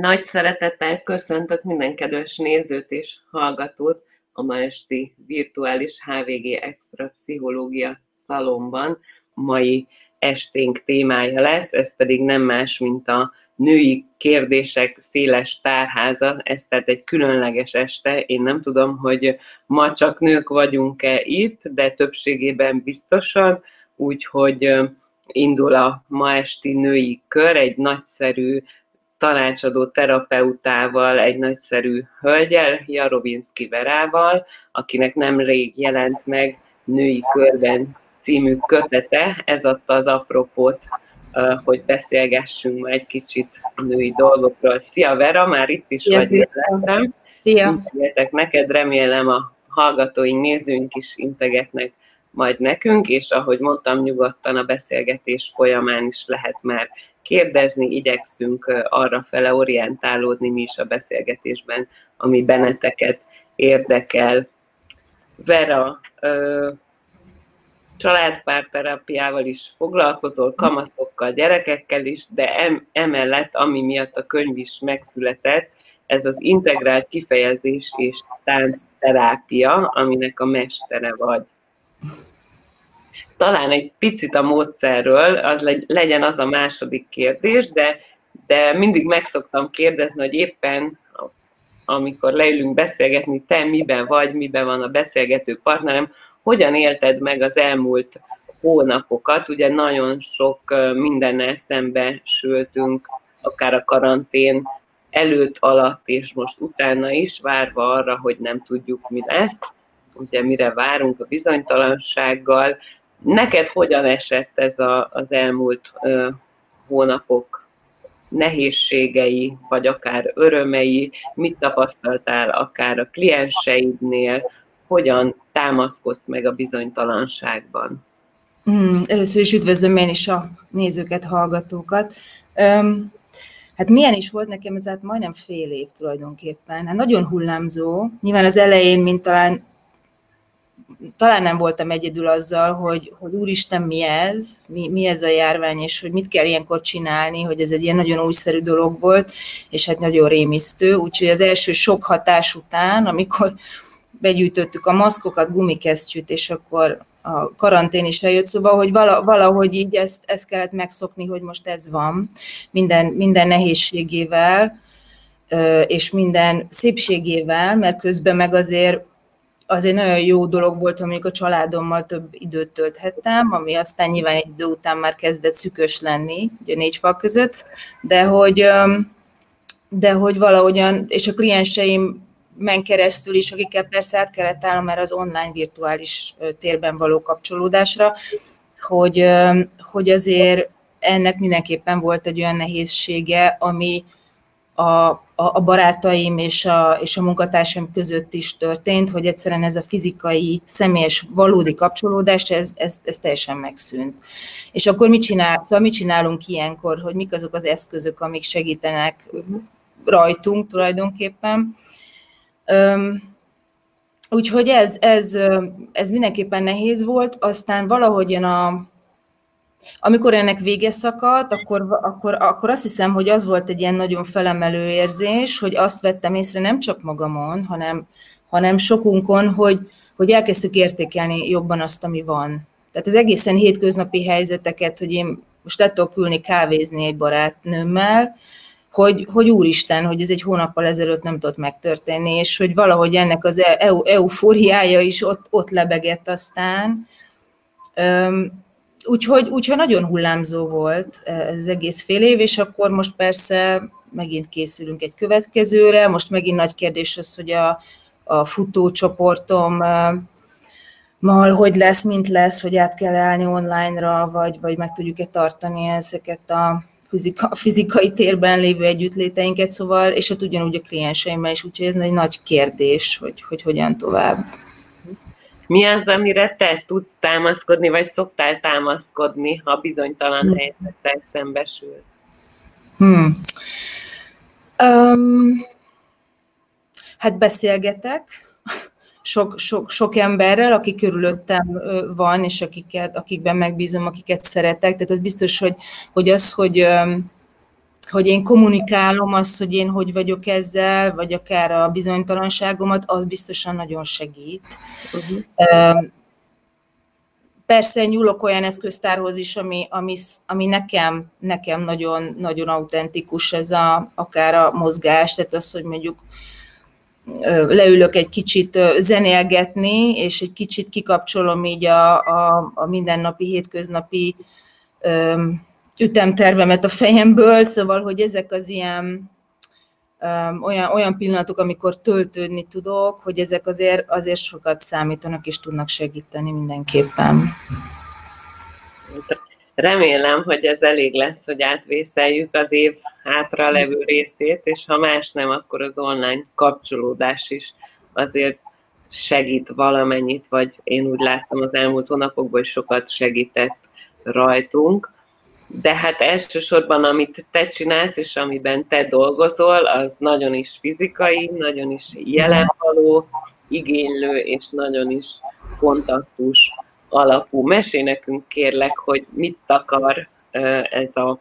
Nagy szeretettel köszöntök minden kedves nézőt és hallgatót a ma esti virtuális HVG Extra Pszichológia szalomban. Mai esténk témája lesz, ez pedig nem más, mint a női kérdések széles tárháza, ez tehát egy különleges este. Én nem tudom, hogy ma csak nők vagyunk-e itt, de többségében biztosan, úgyhogy indul a ma esti női kör, egy nagyszerű tanácsadó terapeutával, egy nagyszerű hölgyel, Jarovinski Verával, akinek nemrég jelent meg Női Körben című kötete. Ez adta az apropót, hogy beszélgessünk ma egy kicsit a női dolgokról. Szia Vera, már itt is Szia, vagy lettem. Szia! Integetek neked, remélem a hallgatóink, nézőink is integetnek majd nekünk, és ahogy mondtam, nyugodtan a beszélgetés folyamán is lehet már kérdezni, igyekszünk arra fele orientálódni mi is a beszélgetésben, ami benneteket érdekel. Vera, családpárterapiával is foglalkozol, kamaszokkal, gyerekekkel is, de em, emellett, ami miatt a könyv is megszületett, ez az integrált kifejezés és táncterápia, aminek a mestere vagy talán egy picit a módszerről, az legyen az a második kérdés, de, de mindig meg szoktam kérdezni, hogy éppen amikor leülünk beszélgetni, te miben vagy, miben van a beszélgető partnerem, hogyan élted meg az elmúlt hónapokat, ugye nagyon sok mindennel szembe sültünk, akár a karantén előtt, alatt és most utána is, várva arra, hogy nem tudjuk, mi lesz, ugye mire várunk a bizonytalansággal, Neked hogyan esett ez a, az elmúlt ö, hónapok nehézségei, vagy akár örömei, mit tapasztaltál akár a klienseidnél, hogyan támaszkodsz meg a bizonytalanságban? Hmm, először is üdvözlöm én is a nézőket, hallgatókat. Um, hát milyen is volt nekem ez hát majdnem fél év tulajdonképpen. Hát nagyon hullámzó. Nyilván az elején, mint talán talán nem voltam egyedül azzal, hogy, hogy úristen, mi ez, mi, mi ez a járvány, és hogy mit kell ilyenkor csinálni, hogy ez egy ilyen nagyon újszerű dolog volt, és hát nagyon rémisztő. Úgyhogy az első sok hatás után, amikor begyűjtöttük a maszkokat, gumikesztyűt, és akkor a karantén is eljött, szóval, hogy valahogy így ezt, ezt kellett megszokni, hogy most ez van, minden, minden nehézségével, és minden szépségével, mert közben meg azért az egy nagyon jó dolog volt, hogy a családommal több időt tölthettem, ami aztán nyilván egy idő után már kezdett szükös lenni, ugye négy fal között, de hogy, de hogy valahogyan, és a klienseim men keresztül is, akikkel persze át kellett állnom már az online virtuális térben való kapcsolódásra, hogy, hogy azért ennek mindenképpen volt egy olyan nehézsége, ami, a, a barátaim és a, és a munkatársaim között is történt, hogy egyszerűen ez a fizikai, személyes, valódi kapcsolódás, ez, ez, ez teljesen megszűnt. És akkor mit, csinál, szóval mit csinálunk ilyenkor, hogy mik azok az eszközök, amik segítenek rajtunk tulajdonképpen. Üm, úgyhogy ez, ez, ez mindenképpen nehéz volt, aztán valahogyan a, amikor ennek vége szakadt, akkor, akkor, akkor azt hiszem, hogy az volt egy ilyen nagyon felemelő érzés, hogy azt vettem észre nem csak magamon, hanem, hanem sokunkon, hogy, hogy elkezdtük értékelni jobban azt, ami van. Tehát az egészen hétköznapi helyzeteket, hogy én most le tudok ülni kávézni egy barátnőmmel, hogy, hogy úristen, hogy ez egy hónappal ezelőtt nem tudott megtörténni, és hogy valahogy ennek az eu, eufóriája is ott, ott lebegett aztán. Úgyhogy, úgyhogy nagyon hullámzó volt ez az egész fél év, és akkor most persze megint készülünk egy következőre. Most megint nagy kérdés az, hogy a, a futócsoportom mal hogy lesz, mint lesz, hogy át kell állni online-ra, vagy, vagy meg tudjuk-e tartani ezeket a fizika, fizikai térben lévő együttléteinket, szóval, és hát ugyanúgy a klienseimmel is, úgyhogy ez egy nagy kérdés, hogy, hogy hogyan tovább. Mi az, amire te tudsz támaszkodni, vagy szoktál támaszkodni, ha bizonytalan hmm. helyzettel szembesülsz? Hmm. Um, hát beszélgetek sok, sok, sok emberrel, aki körülöttem van, és akiket, akikben megbízom, akiket szeretek. Tehát az biztos, hogy, hogy az, hogy hogy én kommunikálom azt, hogy én hogy vagyok ezzel, vagy akár a bizonytalanságomat, az biztosan nagyon segít. Uh-huh. Persze nyúlok olyan eszköztárhoz is, ami, ami, ami nekem, nekem nagyon, nagyon autentikus, ez a, akár a mozgás, tehát az, hogy mondjuk leülök egy kicsit zenélgetni, és egy kicsit kikapcsolom így a, a, a mindennapi, hétköznapi ütemtervemet a fejemből, szóval, hogy ezek az ilyen olyan, olyan pillanatok, amikor töltődni tudok, hogy ezek azért, azért sokat számítanak és tudnak segíteni mindenképpen. Remélem, hogy ez elég lesz, hogy átvészeljük az év hátra levő részét, és ha más nem, akkor az online kapcsolódás is azért segít valamennyit, vagy én úgy láttam az elmúlt hónapokban, hogy sokat segített rajtunk de hát elsősorban, amit te csinálsz, és amiben te dolgozol, az nagyon is fizikai, nagyon is jelenvaló, igénylő, és nagyon is kontaktus alapú. Mesélj nekünk kérlek, hogy mit akar ez a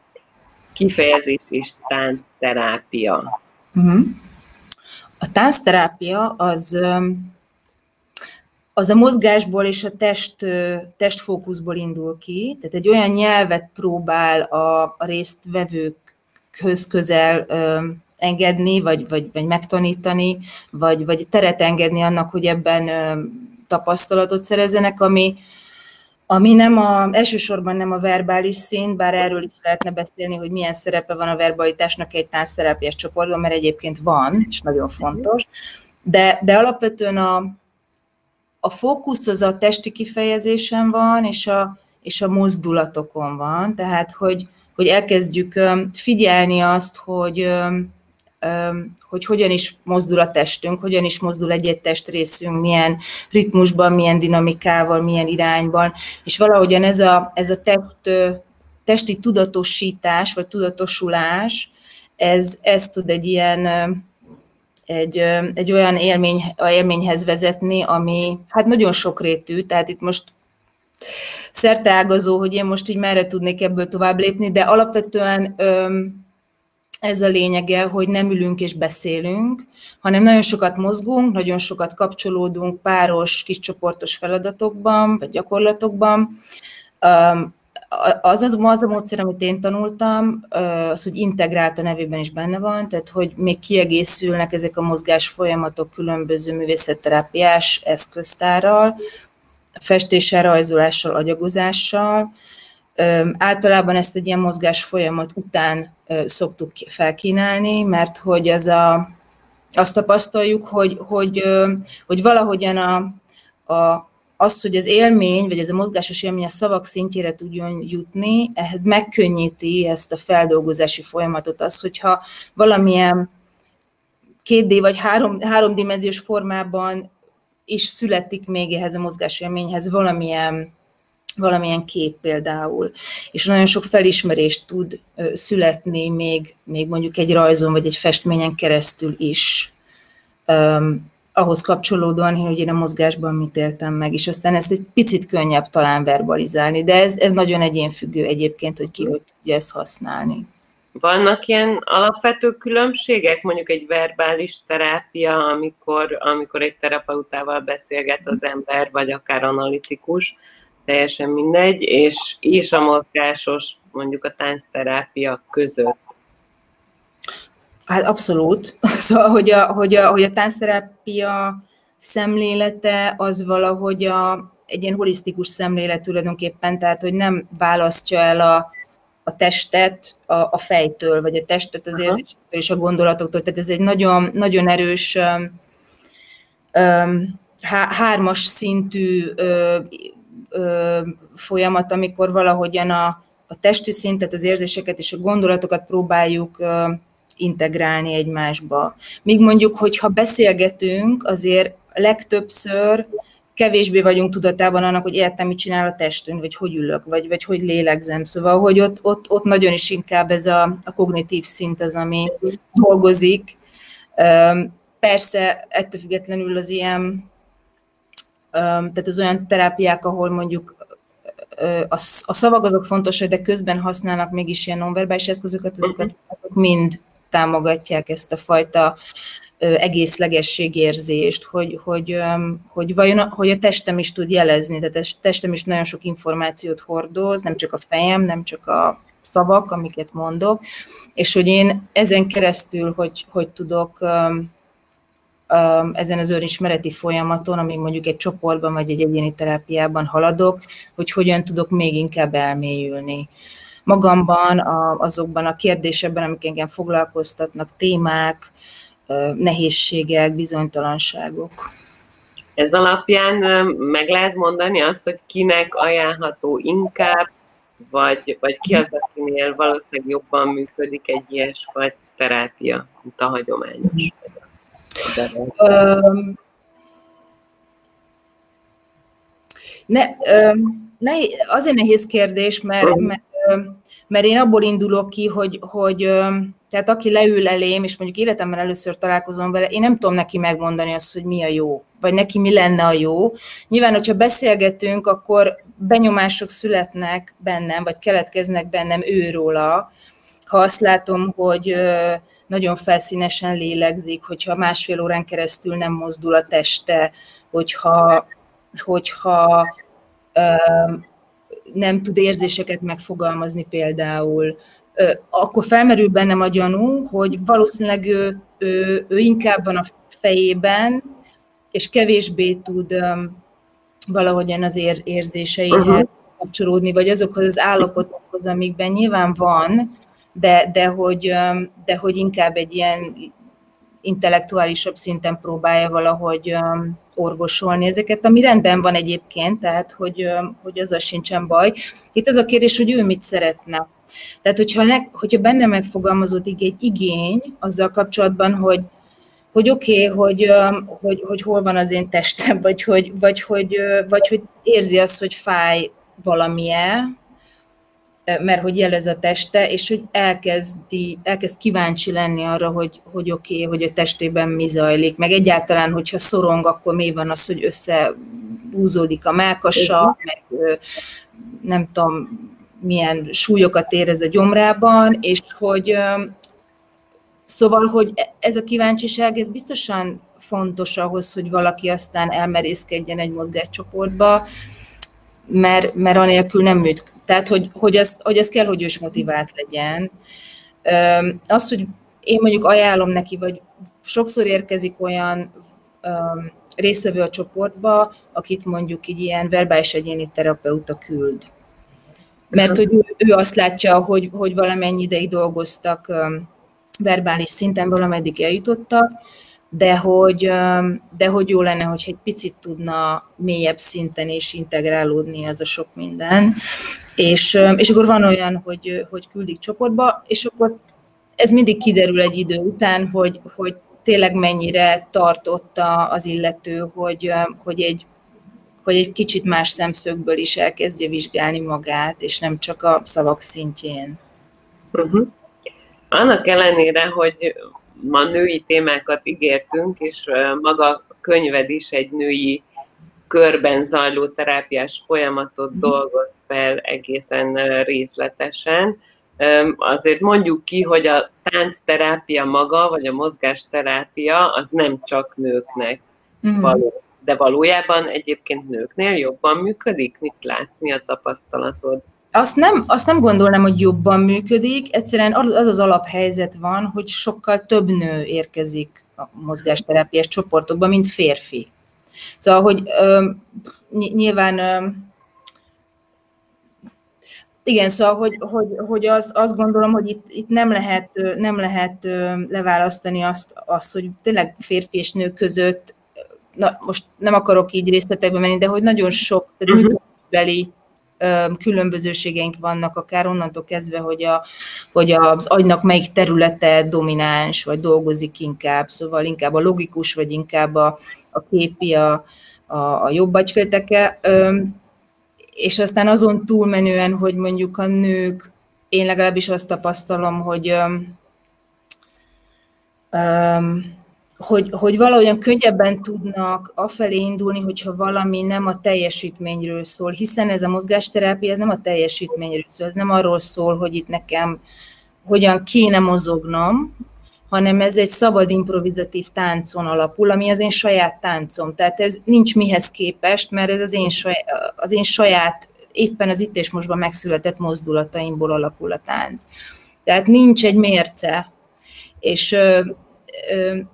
kifejezés és táncterápia. Uh-huh. A táncterápia az az a mozgásból és a test, testfókuszból indul ki, tehát egy olyan nyelvet próbál a, a résztvevőkhöz közel ö, engedni, vagy, vagy, vagy megtanítani, vagy, vagy teret engedni annak, hogy ebben ö, tapasztalatot szerezzenek, ami, ami nem a, elsősorban nem a verbális szint, bár erről is lehetne beszélni, hogy milyen szerepe van a verbalitásnak egy táncterápiás csoportban, mert egyébként van, és nagyon fontos, de, de alapvetően a, a fókusz az a testi kifejezésen van, és a, és a mozdulatokon van, tehát hogy, hogy elkezdjük figyelni azt, hogy, hogy hogyan is mozdul a testünk, hogyan is mozdul egy-egy testrészünk, milyen ritmusban, milyen dinamikával, milyen irányban, és valahogyan ez a, ez a test, testi tudatosítás, vagy tudatosulás, ez, ez tud egy ilyen egy, egy olyan élmény, élményhez vezetni, ami hát nagyon sokrétű, tehát itt most szerteágazó, hogy én most így merre tudnék ebből tovább lépni, de alapvetően ez a lényege, hogy nem ülünk és beszélünk, hanem nagyon sokat mozgunk, nagyon sokat kapcsolódunk páros, kiscsoportos feladatokban, vagy gyakorlatokban az, az, az a módszer, amit én tanultam, az, hogy integrált a nevében is benne van, tehát hogy még kiegészülnek ezek a mozgás folyamatok különböző művészetterápiás eszköztárral, festéssel, rajzolással, agyagozással. Általában ezt egy ilyen mozgás folyamat után szoktuk felkínálni, mert hogy ez a, azt tapasztaljuk, hogy, hogy, hogy valahogyan a, a, az, hogy az élmény, vagy ez a mozgásos élmény a szavak szintjére tudjon jutni, ehhez megkönnyíti ezt a feldolgozási folyamatot. Az, hogyha valamilyen 2D vagy három, háromdimenziós formában is születik még ehhez a mozgásélményhez valamilyen, valamilyen kép például. És nagyon sok felismerést tud születni még, még mondjuk egy rajzon vagy egy festményen keresztül is ahhoz kapcsolódóan, hogy én a mozgásban mit éltem meg, és aztán ezt egy picit könnyebb talán verbalizálni, de ez, ez nagyon egyénfüggő egyébként, hogy ki hogy tudja ezt használni. Vannak ilyen alapvető különbségek, mondjuk egy verbális terápia, amikor, amikor egy terapeutával beszélget az ember, vagy akár analitikus, teljesen mindegy, és, és a mozgásos, mondjuk a táncterápia között Hát abszolút. Szóval, hogy a, hogy a, hogy a táncterápia szemlélete az valahogy a, egy ilyen holisztikus szemlélet tulajdonképpen, tehát hogy nem választja el a, a testet a, a fejtől, vagy a testet az érzésektől és a gondolatoktól. Tehát ez egy nagyon, nagyon erős um, há, hármas szintű ö, ö, folyamat, amikor valahogyan a, a testi szintet, az érzéseket és a gondolatokat próbáljuk ö, integrálni egymásba. Míg mondjuk, hogyha beszélgetünk, azért legtöbbször kevésbé vagyunk tudatában annak, hogy értem, mit csinál a testünk, vagy hogy ülök, vagy, vagy hogy lélegzem. Szóval, hogy ott, ott, ott nagyon is inkább ez a, a kognitív szint az, ami dolgozik. Persze, ettől függetlenül az ilyen, tehát az olyan terápiák, ahol mondjuk a, szavak azok fontosak, de közben használnak mégis ilyen nonverbális eszközöket, azokat azok mind támogatják ezt a fajta egészlegességérzést, hogy, hogy, hogy vajon hogy a testem is tud jelezni, tehát a testem is nagyon sok információt hordoz, nem csak a fejem, nem csak a szavak, amiket mondok, és hogy én ezen keresztül, hogy, hogy tudok ezen az önismereti folyamaton, ami mondjuk egy csoportban vagy egy egyéni terápiában haladok, hogy hogyan tudok még inkább elmélyülni magamban, azokban a kérdésekben, amik engem foglalkoztatnak, témák, nehézségek, bizonytalanságok. Ez alapján meg lehet mondani azt, hogy kinek ajánlható inkább, vagy, vagy ki az, akinél valószínűleg jobban működik egy ilyesfajta terápia, mint a hagyományos. Um, ne, um, ne, azért nehéz kérdés, mert, mert, mert én abból indulok ki, hogy, hogy tehát aki leül elém, és mondjuk életemben először találkozom vele, én nem tudom neki megmondani azt, hogy mi a jó, vagy neki mi lenne a jó. Nyilván, hogyha beszélgetünk, akkor benyomások születnek bennem, vagy keletkeznek bennem őróla, ha azt látom, hogy nagyon felszínesen lélegzik, hogyha másfél órán keresztül nem mozdul a teste, hogyha, hogyha nem tud érzéseket megfogalmazni például, akkor felmerül bennem a gyanú, hogy valószínűleg ő, ő, ő inkább van a fejében, és kevésbé tud valahogyan az ér, érzéseihez uh-huh. kapcsolódni, vagy azokhoz az állapotokhoz, amikben nyilván van, de, de, hogy, de hogy inkább egy ilyen intellektuálisabb szinten próbálja valahogy orvosolni ezeket, ami rendben van egyébként, tehát hogy, hogy az sincsen baj. Itt az a kérdés, hogy ő mit szeretne. Tehát, hogyha, ne, hogyha benne megfogalmazódik egy igény azzal kapcsolatban, hogy, hogy oké, okay, hogy, hogy, hogy hol van az én testem, vagy hogy, vagy, hogy, vagy hogy érzi azt, hogy fáj valamilyen, mert hogy jelez a teste, és hogy elkezdi, elkezd kíváncsi lenni arra, hogy, hogy oké, okay, hogy a testében mi zajlik, meg egyáltalán, hogyha szorong, akkor mi van az, hogy összehúzódik a melkasa, meg nem tudom, milyen súlyokat érez a gyomrában, és hogy szóval, hogy ez a kíváncsiság, ez biztosan fontos ahhoz, hogy valaki aztán elmerészkedjen egy mozgáscsoportba, mert, mert anélkül nem műt. Tehát, hogy, hogy, ez, hogy ez kell, hogy ős motivált legyen. Az, hogy én mondjuk ajánlom neki, vagy sokszor érkezik olyan részevő a csoportba, akit mondjuk így ilyen verbális egyéni terapeuta küld mert hogy ő, azt látja, hogy, hogy valamennyi ideig dolgoztak um, verbális szinten, valameddig eljutottak, de hogy, um, de hogy jó lenne, hogy egy picit tudna mélyebb szinten is integrálódni az a sok minden. És, és akkor van olyan, hogy, hogy küldik csoportba, és akkor ez mindig kiderül egy idő után, hogy, hogy tényleg mennyire tartotta az illető, hogy, hogy egy hogy egy kicsit más szemszögből is elkezdje vizsgálni magát, és nem csak a szavak szintjén. Uh-huh. Annak ellenére, hogy ma női témákat ígértünk, és maga a könyved is egy női körben zajló terápiás folyamatot uh-huh. dolgoz fel egészen részletesen. Azért mondjuk ki, hogy a táncterápia maga, vagy a mozgásterápia az nem csak nőknek uh-huh. való de valójában egyébként nőknél jobban működik? Mit látsz, mi a tapasztalatod? Azt nem, azt nem gondolnám, hogy jobban működik, egyszerűen az az alaphelyzet van, hogy sokkal több nő érkezik a mozgásterápiás csoportokba, mint férfi. Szóval, hogy ö, nyilván ö, igen, szóval, hogy, hogy, hogy az, azt gondolom, hogy itt, itt nem lehet, nem lehet leválasztani azt, azt, hogy tényleg férfi és nő között na, most nem akarok így részletekbe menni, de hogy nagyon sok, tehát uh-huh. működésbeli különbözőségeink vannak, akár onnantól kezdve, hogy, a, hogy az agynak melyik területe domináns, vagy dolgozik inkább, szóval inkább a logikus, vagy inkább a, a képi, a, a, a jobb agyfélteke. És aztán azon túlmenően, hogy mondjuk a nők, én legalábbis azt tapasztalom, hogy um, hogy, hogy valahogyan könnyebben tudnak afelé indulni, hogyha valami nem a teljesítményről szól, hiszen ez a mozgásterápia, ez nem a teljesítményről szól, ez nem arról szól, hogy itt nekem hogyan kéne mozognom, hanem ez egy szabad improvizatív táncon alapul, ami az én saját táncom. Tehát ez nincs mihez képest, mert ez az én saját, az én saját éppen az itt és mostban megszületett mozdulataimból alakul a tánc. Tehát nincs egy mérce, és,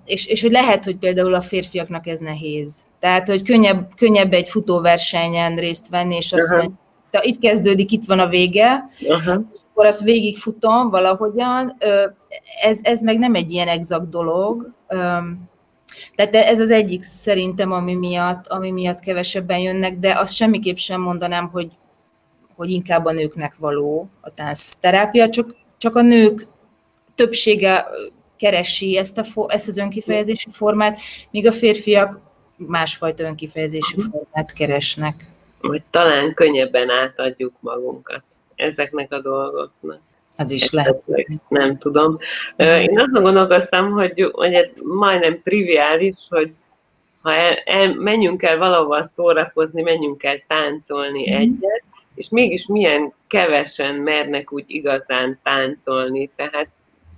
és, és hogy lehet, hogy például a férfiaknak ez nehéz. Tehát, hogy könnyebb, könnyebb egy futóversenyen részt venni, és azt mondani, itt kezdődik, itt van a vége, uh-huh. és akkor azt végigfutom valahogyan. Ez, ez meg nem egy ilyen exakt dolog. Tehát ez az egyik szerintem, ami miatt, ami miatt kevesebben jönnek, de azt semmiképp sem mondanám, hogy, hogy inkább a nőknek való a táncterápia, csak, csak a nők többsége keresi ezt, a, ezt az önkifejezési formát, míg a férfiak másfajta önkifejezési formát keresnek. Hogy talán könnyebben átadjuk magunkat ezeknek a dolgoknak. Ez is lehet. Nem tudom. Én azt gondolkoztam, hogy, hogy majdnem triviális, hogy ha el, el, menjünk el valahova szórakozni, menjünk el táncolni mm. egyet, és mégis milyen kevesen mernek úgy igazán táncolni. Tehát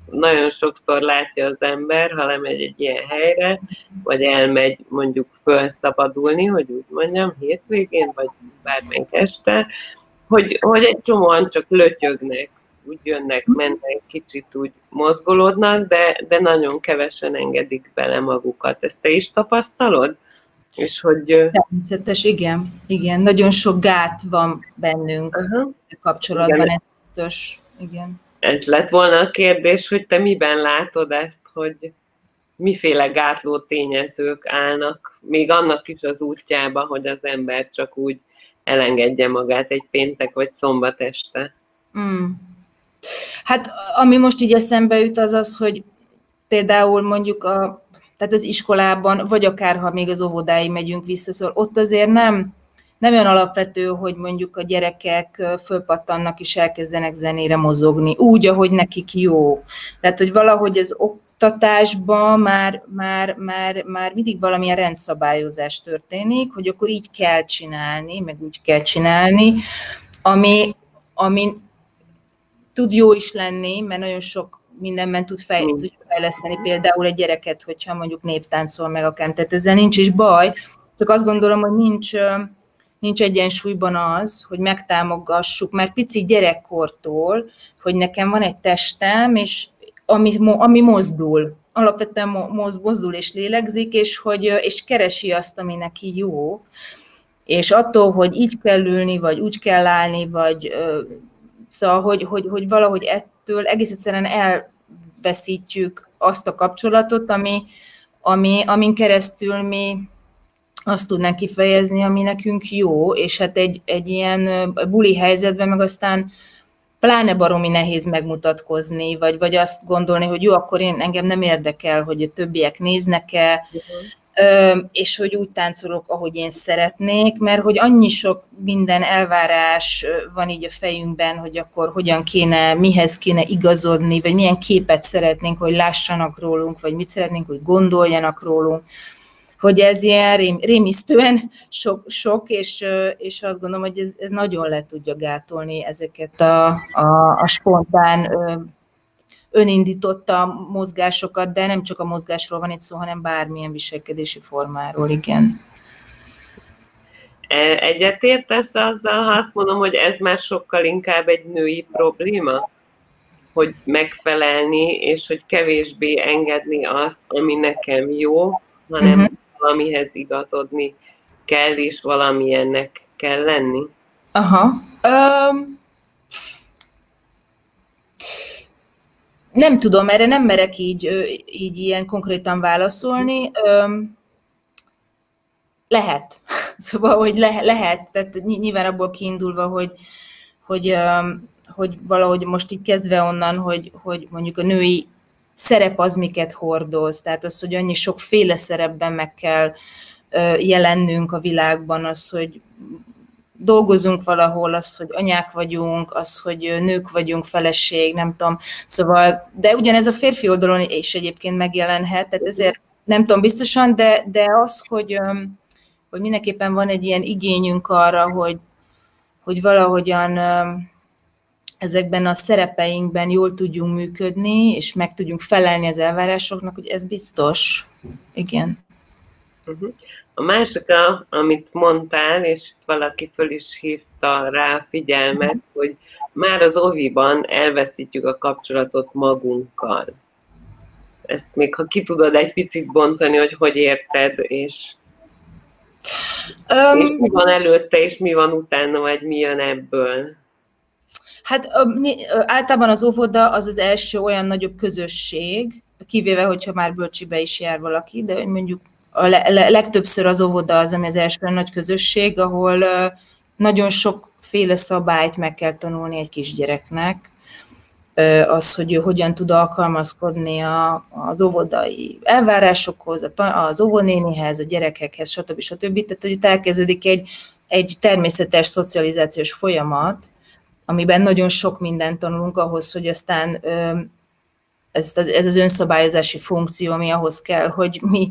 nagyon sokszor látja az ember, ha lemegy egy ilyen helyre, vagy elmegy mondjuk fölszabadulni, hogy úgy mondjam, hétvégén, vagy bármelyik este, hogy, hogy egy csomóan csak lötyögnek, úgy jönnek, mennek, kicsit úgy mozgolódnak, de, de nagyon kevesen engedik bele magukat. Ezt te is tapasztalod? És hogy... Természetes, igen. Igen, nagyon sok gát van bennünk uh-huh. kapcsolatban, igen. ez biztos. Igen. Ez lett volna a kérdés, hogy te miben látod ezt, hogy miféle gátló tényezők állnak, még annak is az útjába, hogy az ember csak úgy elengedje magát egy péntek vagy szombat este. Mm. Hát ami most így eszembe jut, az az, hogy például mondjuk a, tehát az iskolában, vagy akár ha még az óvodáig megyünk vissza, szóval ott azért nem, nem olyan alapvető, hogy mondjuk a gyerekek fölpattannak és elkezdenek zenére mozogni, úgy, ahogy nekik jó. Tehát, hogy valahogy az oktatásban már, már, már, már mindig valamilyen rendszabályozás történik, hogy akkor így kell csinálni, meg úgy kell csinálni, ami, ami tud jó is lenni, mert nagyon sok mindenben tud fej, mm. tud fejleszteni, például egy gyereket, hogyha mondjuk néptáncol meg akár, tehát ezzel nincs is baj, csak azt gondolom, hogy nincs, nincs egyensúlyban az, hogy megtámogassuk, mert pici gyerekkortól, hogy nekem van egy testem, és ami, ami mozdul, alapvetően mozdul és lélegzik, és, hogy, és keresi azt, ami neki jó, és attól, hogy így kell ülni, vagy úgy kell állni, vagy szóval, hogy, hogy, hogy valahogy ettől egész egyszerűen elveszítjük azt a kapcsolatot, ami, ami, amin keresztül mi azt tudnánk kifejezni, ami nekünk jó, és hát egy, egy ilyen buli helyzetben meg aztán pláne baromi nehéz megmutatkozni, vagy, vagy azt gondolni, hogy jó, akkor én engem nem érdekel, hogy a többiek néznek-e, uh-huh. és hogy úgy táncolok, ahogy én szeretnék, mert hogy annyi sok minden elvárás van így a fejünkben, hogy akkor hogyan kéne, mihez kéne igazodni, vagy milyen képet szeretnénk, hogy lássanak rólunk, vagy mit szeretnénk, hogy gondoljanak rólunk hogy ez ilyen rém, rémisztően sok, sok és, és azt gondolom, hogy ez, ez nagyon le tudja gátolni ezeket a, a, a spontán önindította mozgásokat, de nem csak a mozgásról van itt szó, hanem bármilyen viselkedési formáról, igen. E, egyetértesz azzal, ha azt mondom, hogy ez már sokkal inkább egy női probléma? Hogy megfelelni, és hogy kevésbé engedni azt, ami nekem jó, hanem uh-huh valamihez igazodni kell, és valamilyennek kell lenni? Aha. Um, nem tudom, erre nem merek így, így ilyen konkrétan válaszolni. Um, lehet. Szóval, hogy le, lehet, tehát nyilván abból kiindulva, hogy, hogy, um, hogy valahogy most így kezdve onnan, hogy, hogy mondjuk a női szerep az, miket hordoz. Tehát az, hogy annyi sokféle szerepben meg kell jelennünk a világban, az, hogy dolgozunk valahol, az, hogy anyák vagyunk, az, hogy nők vagyunk, feleség, nem tudom. Szóval, de ugyanez a férfi oldalon is egyébként megjelenhet, tehát ezért nem tudom biztosan, de, de az, hogy, hogy mindenképpen van egy ilyen igényünk arra, hogy, hogy valahogyan ezekben a szerepeinkben jól tudjunk működni, és meg tudjunk felelni az elvárásoknak, hogy ez biztos. Igen. Uh-huh. A másik, amit mondtál, és valaki föl is hívta rá a figyelmet, uh-huh. hogy már az oviban elveszítjük a kapcsolatot magunkkal. Ezt még ha ki tudod egy picit bontani, hogy hogy érted, és, um, és mi van előtte, és mi van utána, vagy mi jön ebből. Hát általában az óvoda az az első olyan nagyobb közösség, kivéve, hogyha már bölcsibe is jár valaki, de mondjuk a legtöbbször az óvoda az, ami az első nagy közösség, ahol nagyon sokféle szabályt meg kell tanulni egy kisgyereknek, az, hogy ő hogyan tud alkalmazkodni a, az óvodai elvárásokhoz, az óvonénihez, a gyerekekhez, stb. stb. Tehát, hogy itt elkezdődik egy, egy természetes szocializációs folyamat, amiben nagyon sok mindent tanulunk ahhoz, hogy aztán ez, ez az önszabályozási funkció, ami ahhoz kell, hogy mi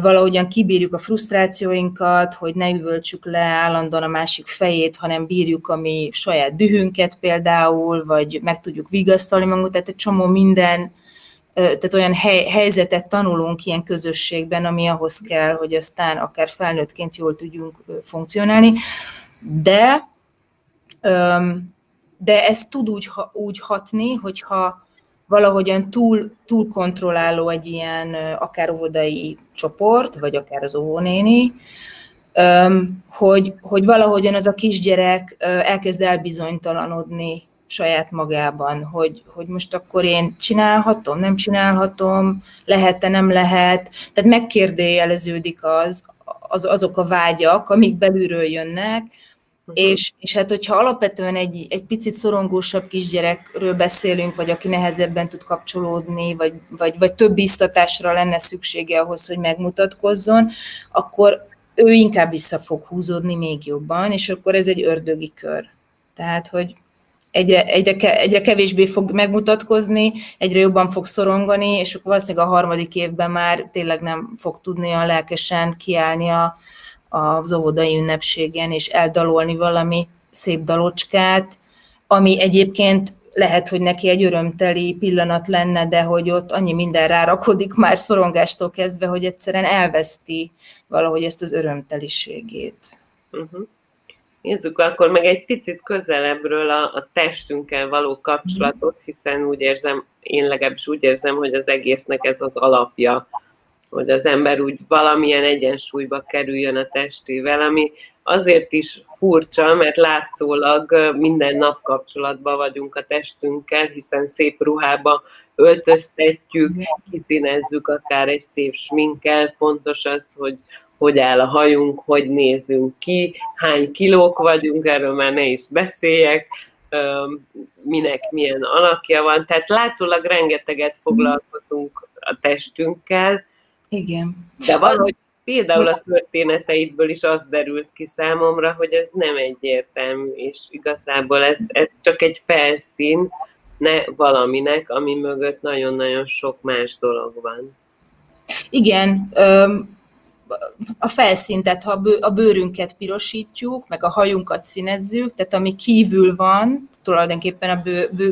valahogyan kibírjuk a frusztrációinkat, hogy ne üvöltsük le állandóan a másik fejét, hanem bírjuk a mi saját dühünket például, vagy meg tudjuk vigasztalni magunkat, tehát egy csomó minden, tehát olyan hely, helyzetet tanulunk ilyen közösségben, ami ahhoz kell, hogy aztán akár felnőttként jól tudjunk funkcionálni, de de ez tud úgy, úgy hatni, hogyha valahogyan túl, túl kontrolláló egy ilyen akár óvodai csoport, vagy akár az óvónéni, hogy, hogy valahogyan az a kisgyerek elkezd elbizonytalanodni saját magában, hogy, hogy most akkor én csinálhatom, nem csinálhatom, lehet-e, nem lehet. Tehát megkérdőjeleződik az, az, azok a vágyak, amik belülről jönnek, Uh-huh. És, és hát, hogyha alapvetően egy, egy picit szorongósabb kisgyerekről beszélünk, vagy aki nehezebben tud kapcsolódni, vagy, vagy, vagy több biztatásra lenne szüksége ahhoz, hogy megmutatkozzon, akkor ő inkább vissza fog húzódni még jobban, és akkor ez egy ördögi kör. Tehát, hogy egyre, egyre, egyre kevésbé fog megmutatkozni, egyre jobban fog szorongani, és akkor valószínűleg a harmadik évben már tényleg nem fog tudni a lelkesen kiállni a, az óvodai ünnepségen, és eldalolni valami szép dalocskát, ami egyébként lehet, hogy neki egy örömteli pillanat lenne, de hogy ott annyi minden rárakodik már szorongástól kezdve, hogy egyszerűen elveszti valahogy ezt az örömteliségét. Uh-huh. Nézzük akkor meg egy picit közelebbről a, a testünkkel való kapcsolatot, hiszen úgy érzem, én legalábbis úgy érzem, hogy az egésznek ez az alapja hogy az ember úgy valamilyen egyensúlyba kerüljön a testével, ami azért is furcsa, mert látszólag minden nap kapcsolatban vagyunk a testünkkel, hiszen szép ruhába öltöztetjük, kiszínezzük akár egy szép sminkkel, fontos az, hogy hogy áll a hajunk, hogy nézünk ki, hány kilók vagyunk, erről már ne is beszéljek, minek milyen alakja van. Tehát látszólag rengeteget foglalkozunk a testünkkel, igen. De valahogy például a történeteidből is az derült ki számomra, hogy ez nem egyértelmű, és igazából ez, ez csak egy felszín ne valaminek, ami mögött nagyon-nagyon sok más dolog van. Igen, a felszín, tehát ha a bőrünket pirosítjuk, meg a hajunkat színezzük, tehát ami kívül van, tulajdonképpen a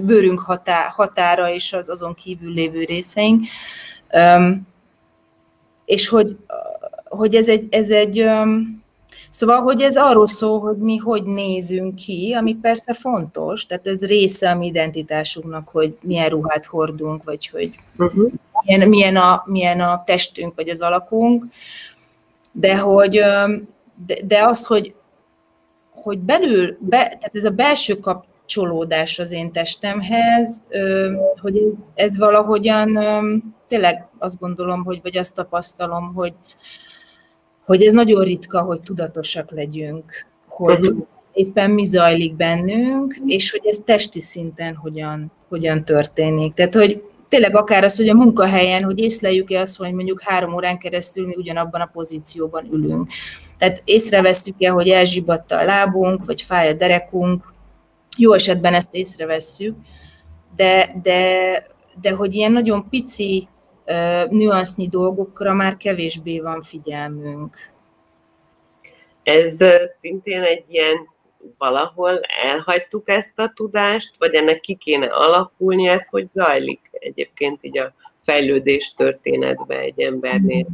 bőrünk határa és az azon kívül lévő részeink, és hogy, hogy ez egy, ez egy Szóval, hogy ez arról szól, hogy mi hogy nézünk ki, ami persze fontos, tehát ez része a mi identitásunknak, hogy milyen ruhát hordunk, vagy hogy uh-huh. milyen, milyen, a, milyen a testünk, vagy az alakunk, de hogy de, de az, hogy, hogy belül, be, tehát ez a belső kapcsolódás az én testemhez, hogy ez, valahogyan tényleg azt gondolom, hogy, vagy azt tapasztalom, hogy, hogy ez nagyon ritka, hogy tudatosak legyünk, hogy éppen mi zajlik bennünk, és hogy ez testi szinten hogyan, hogyan történik. Tehát, hogy tényleg akár az, hogy a munkahelyen, hogy észleljük-e azt, hogy mondjuk három órán keresztül mi ugyanabban a pozícióban ülünk. Tehát észrevesszük-e, hogy elzsibadta a lábunk, vagy fáj a derekunk. Jó esetben ezt észrevesszük, de, de, de hogy ilyen nagyon pici nüansznyi dolgokra már kevésbé van figyelmünk. Ez szintén egy ilyen valahol elhagytuk ezt a tudást, vagy ennek ki kéne alakulni, ez hogy zajlik egyébként így a fejlődés történetbe egy embernél?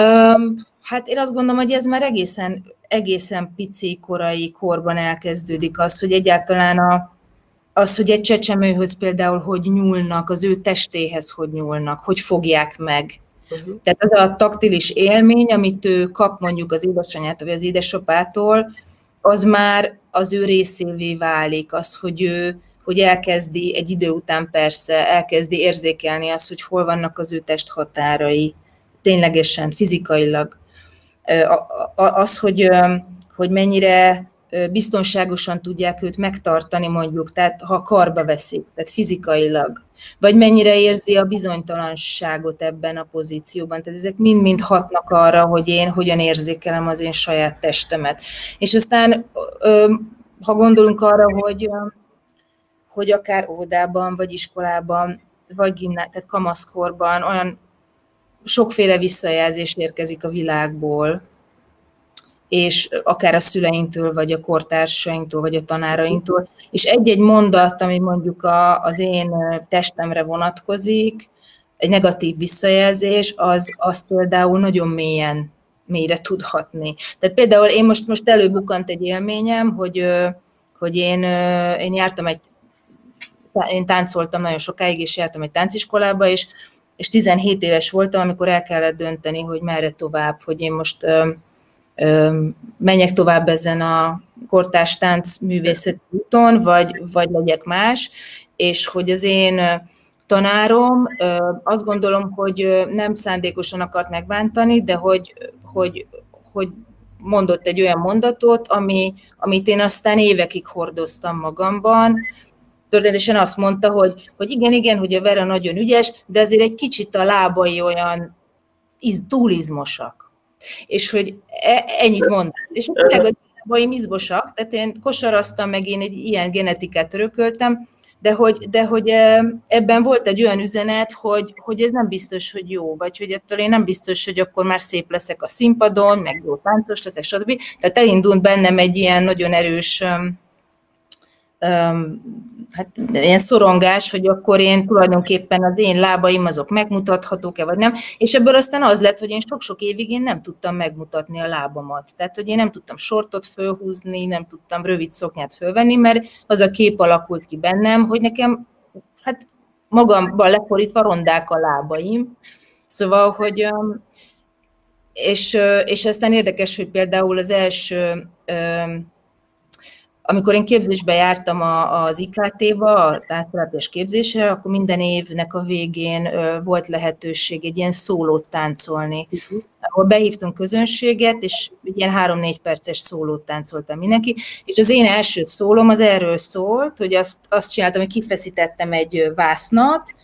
Um, hát én azt gondolom, hogy ez már egészen, egészen pici, korai korban elkezdődik az, hogy egyáltalán a, az, hogy egy csecsemőhöz például hogy nyúlnak, az ő testéhez hogy nyúlnak, hogy fogják meg. Uh-huh. Tehát az a taktilis élmény, amit ő kap mondjuk az édesanyától vagy az édesapától, az már az ő részévé válik, az, hogy ő hogy elkezdi egy idő után persze, elkezdi érzékelni azt, hogy hol vannak az ő test határai, ténylegesen, fizikailag. Az, hogy, hogy mennyire biztonságosan tudják őt megtartani mondjuk, tehát ha karba veszik, tehát fizikailag, vagy mennyire érzi a bizonytalanságot ebben a pozícióban. Tehát ezek mind-mind hatnak arra, hogy én hogyan érzékelem az én saját testemet. És aztán, ha gondolunk arra, hogy, hogy akár óvodában, vagy iskolában, vagy gimná, tehát kamaszkorban olyan sokféle visszajelzés érkezik a világból, és akár a szüleinktől, vagy a kortársainktól, vagy a tanárainktól, és egy-egy mondat, ami mondjuk a, az én testemre vonatkozik, egy negatív visszajelzés, az, az például nagyon mélyen, mélyre tudhatni. Tehát például én most, most előbukant egy élményem, hogy, hogy én, én jártam egy, én táncoltam nagyon sokáig, és jártam egy tánciskolába, és, és 17 éves voltam, amikor el kellett dönteni, hogy merre tovább, hogy én most menjek tovább ezen a kortárs tánc művészeti úton, vagy, vagy legyek más, és hogy az én tanárom azt gondolom, hogy nem szándékosan akart megbántani, de hogy, hogy, hogy mondott egy olyan mondatot, ami, amit én aztán évekig hordoztam magamban, történetesen azt mondta, hogy, hogy igen, igen, hogy a Vera nagyon ügyes, de azért egy kicsit a lábai olyan iz, túlizmosak. És hogy e, ennyit mondtam. És tényleg a baim izmosak, tehát én kosaraztam, meg én egy ilyen genetikát örököltem, de hogy, de hogy e, ebben volt egy olyan üzenet, hogy, hogy ez nem biztos, hogy jó, vagy hogy ettől én nem biztos, hogy akkor már szép leszek a színpadon, meg jó táncos leszek, stb. Tehát elindult bennem egy ilyen nagyon erős hát ilyen szorongás, hogy akkor én tulajdonképpen az én lábaim azok megmutathatók-e, vagy nem. És ebből aztán az lett, hogy én sok-sok évig én nem tudtam megmutatni a lábamat. Tehát, hogy én nem tudtam sortot fölhúzni, nem tudtam rövid szoknyát fölvenni, mert az a kép alakult ki bennem, hogy nekem hát magamban leforítva rondák a lábaim. Szóval, hogy és, és aztán érdekes, hogy például az első amikor én képzésbe jártam a, az IKT-ba, a társadalapjas képzésre, akkor minden évnek a végén volt lehetőség egy ilyen szólót táncolni, uh-huh. ahol behívtunk közönséget, és ilyen három-négy perces szólót táncoltam mindenki, és az én első szólom az erről szólt, hogy azt, azt csináltam, hogy kifeszítettem egy vásznat,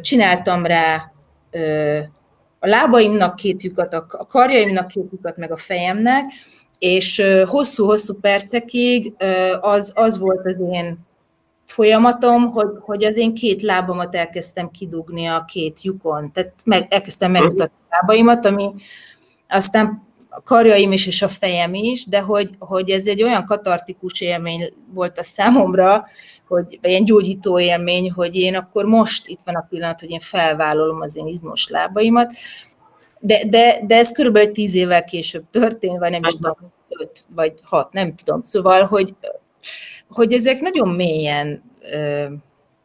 csináltam rá a lábaimnak két lyukat, a karjaimnak két lyukat, meg a fejemnek, és hosszú-hosszú percekig az, az volt az én folyamatom, hogy, hogy az én két lábamat elkezdtem kidugni a két lyukon, tehát meg, elkezdtem megmutatni a lábaimat, ami aztán a karjaim is és a fejem is, de hogy, hogy ez egy olyan katartikus élmény volt a számomra, hogy, vagy ilyen gyógyító élmény, hogy én akkor most itt van a pillanat, hogy én felvállalom az én izmos lábaimat, de, de, de ez körülbelül tíz évvel később történt, vagy nem is tudom, öt vagy hat, nem tudom. Szóval, hogy, hogy ezek nagyon mélyen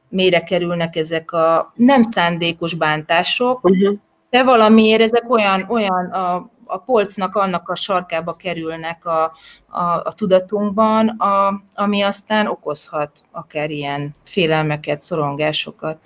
mélyre kerülnek ezek a nem szándékos bántások, uh-huh. de valamiért ezek olyan, olyan a, a polcnak annak a sarkába kerülnek a, a, a tudatunkban, a, ami aztán okozhat akár ilyen félelmeket, szorongásokat.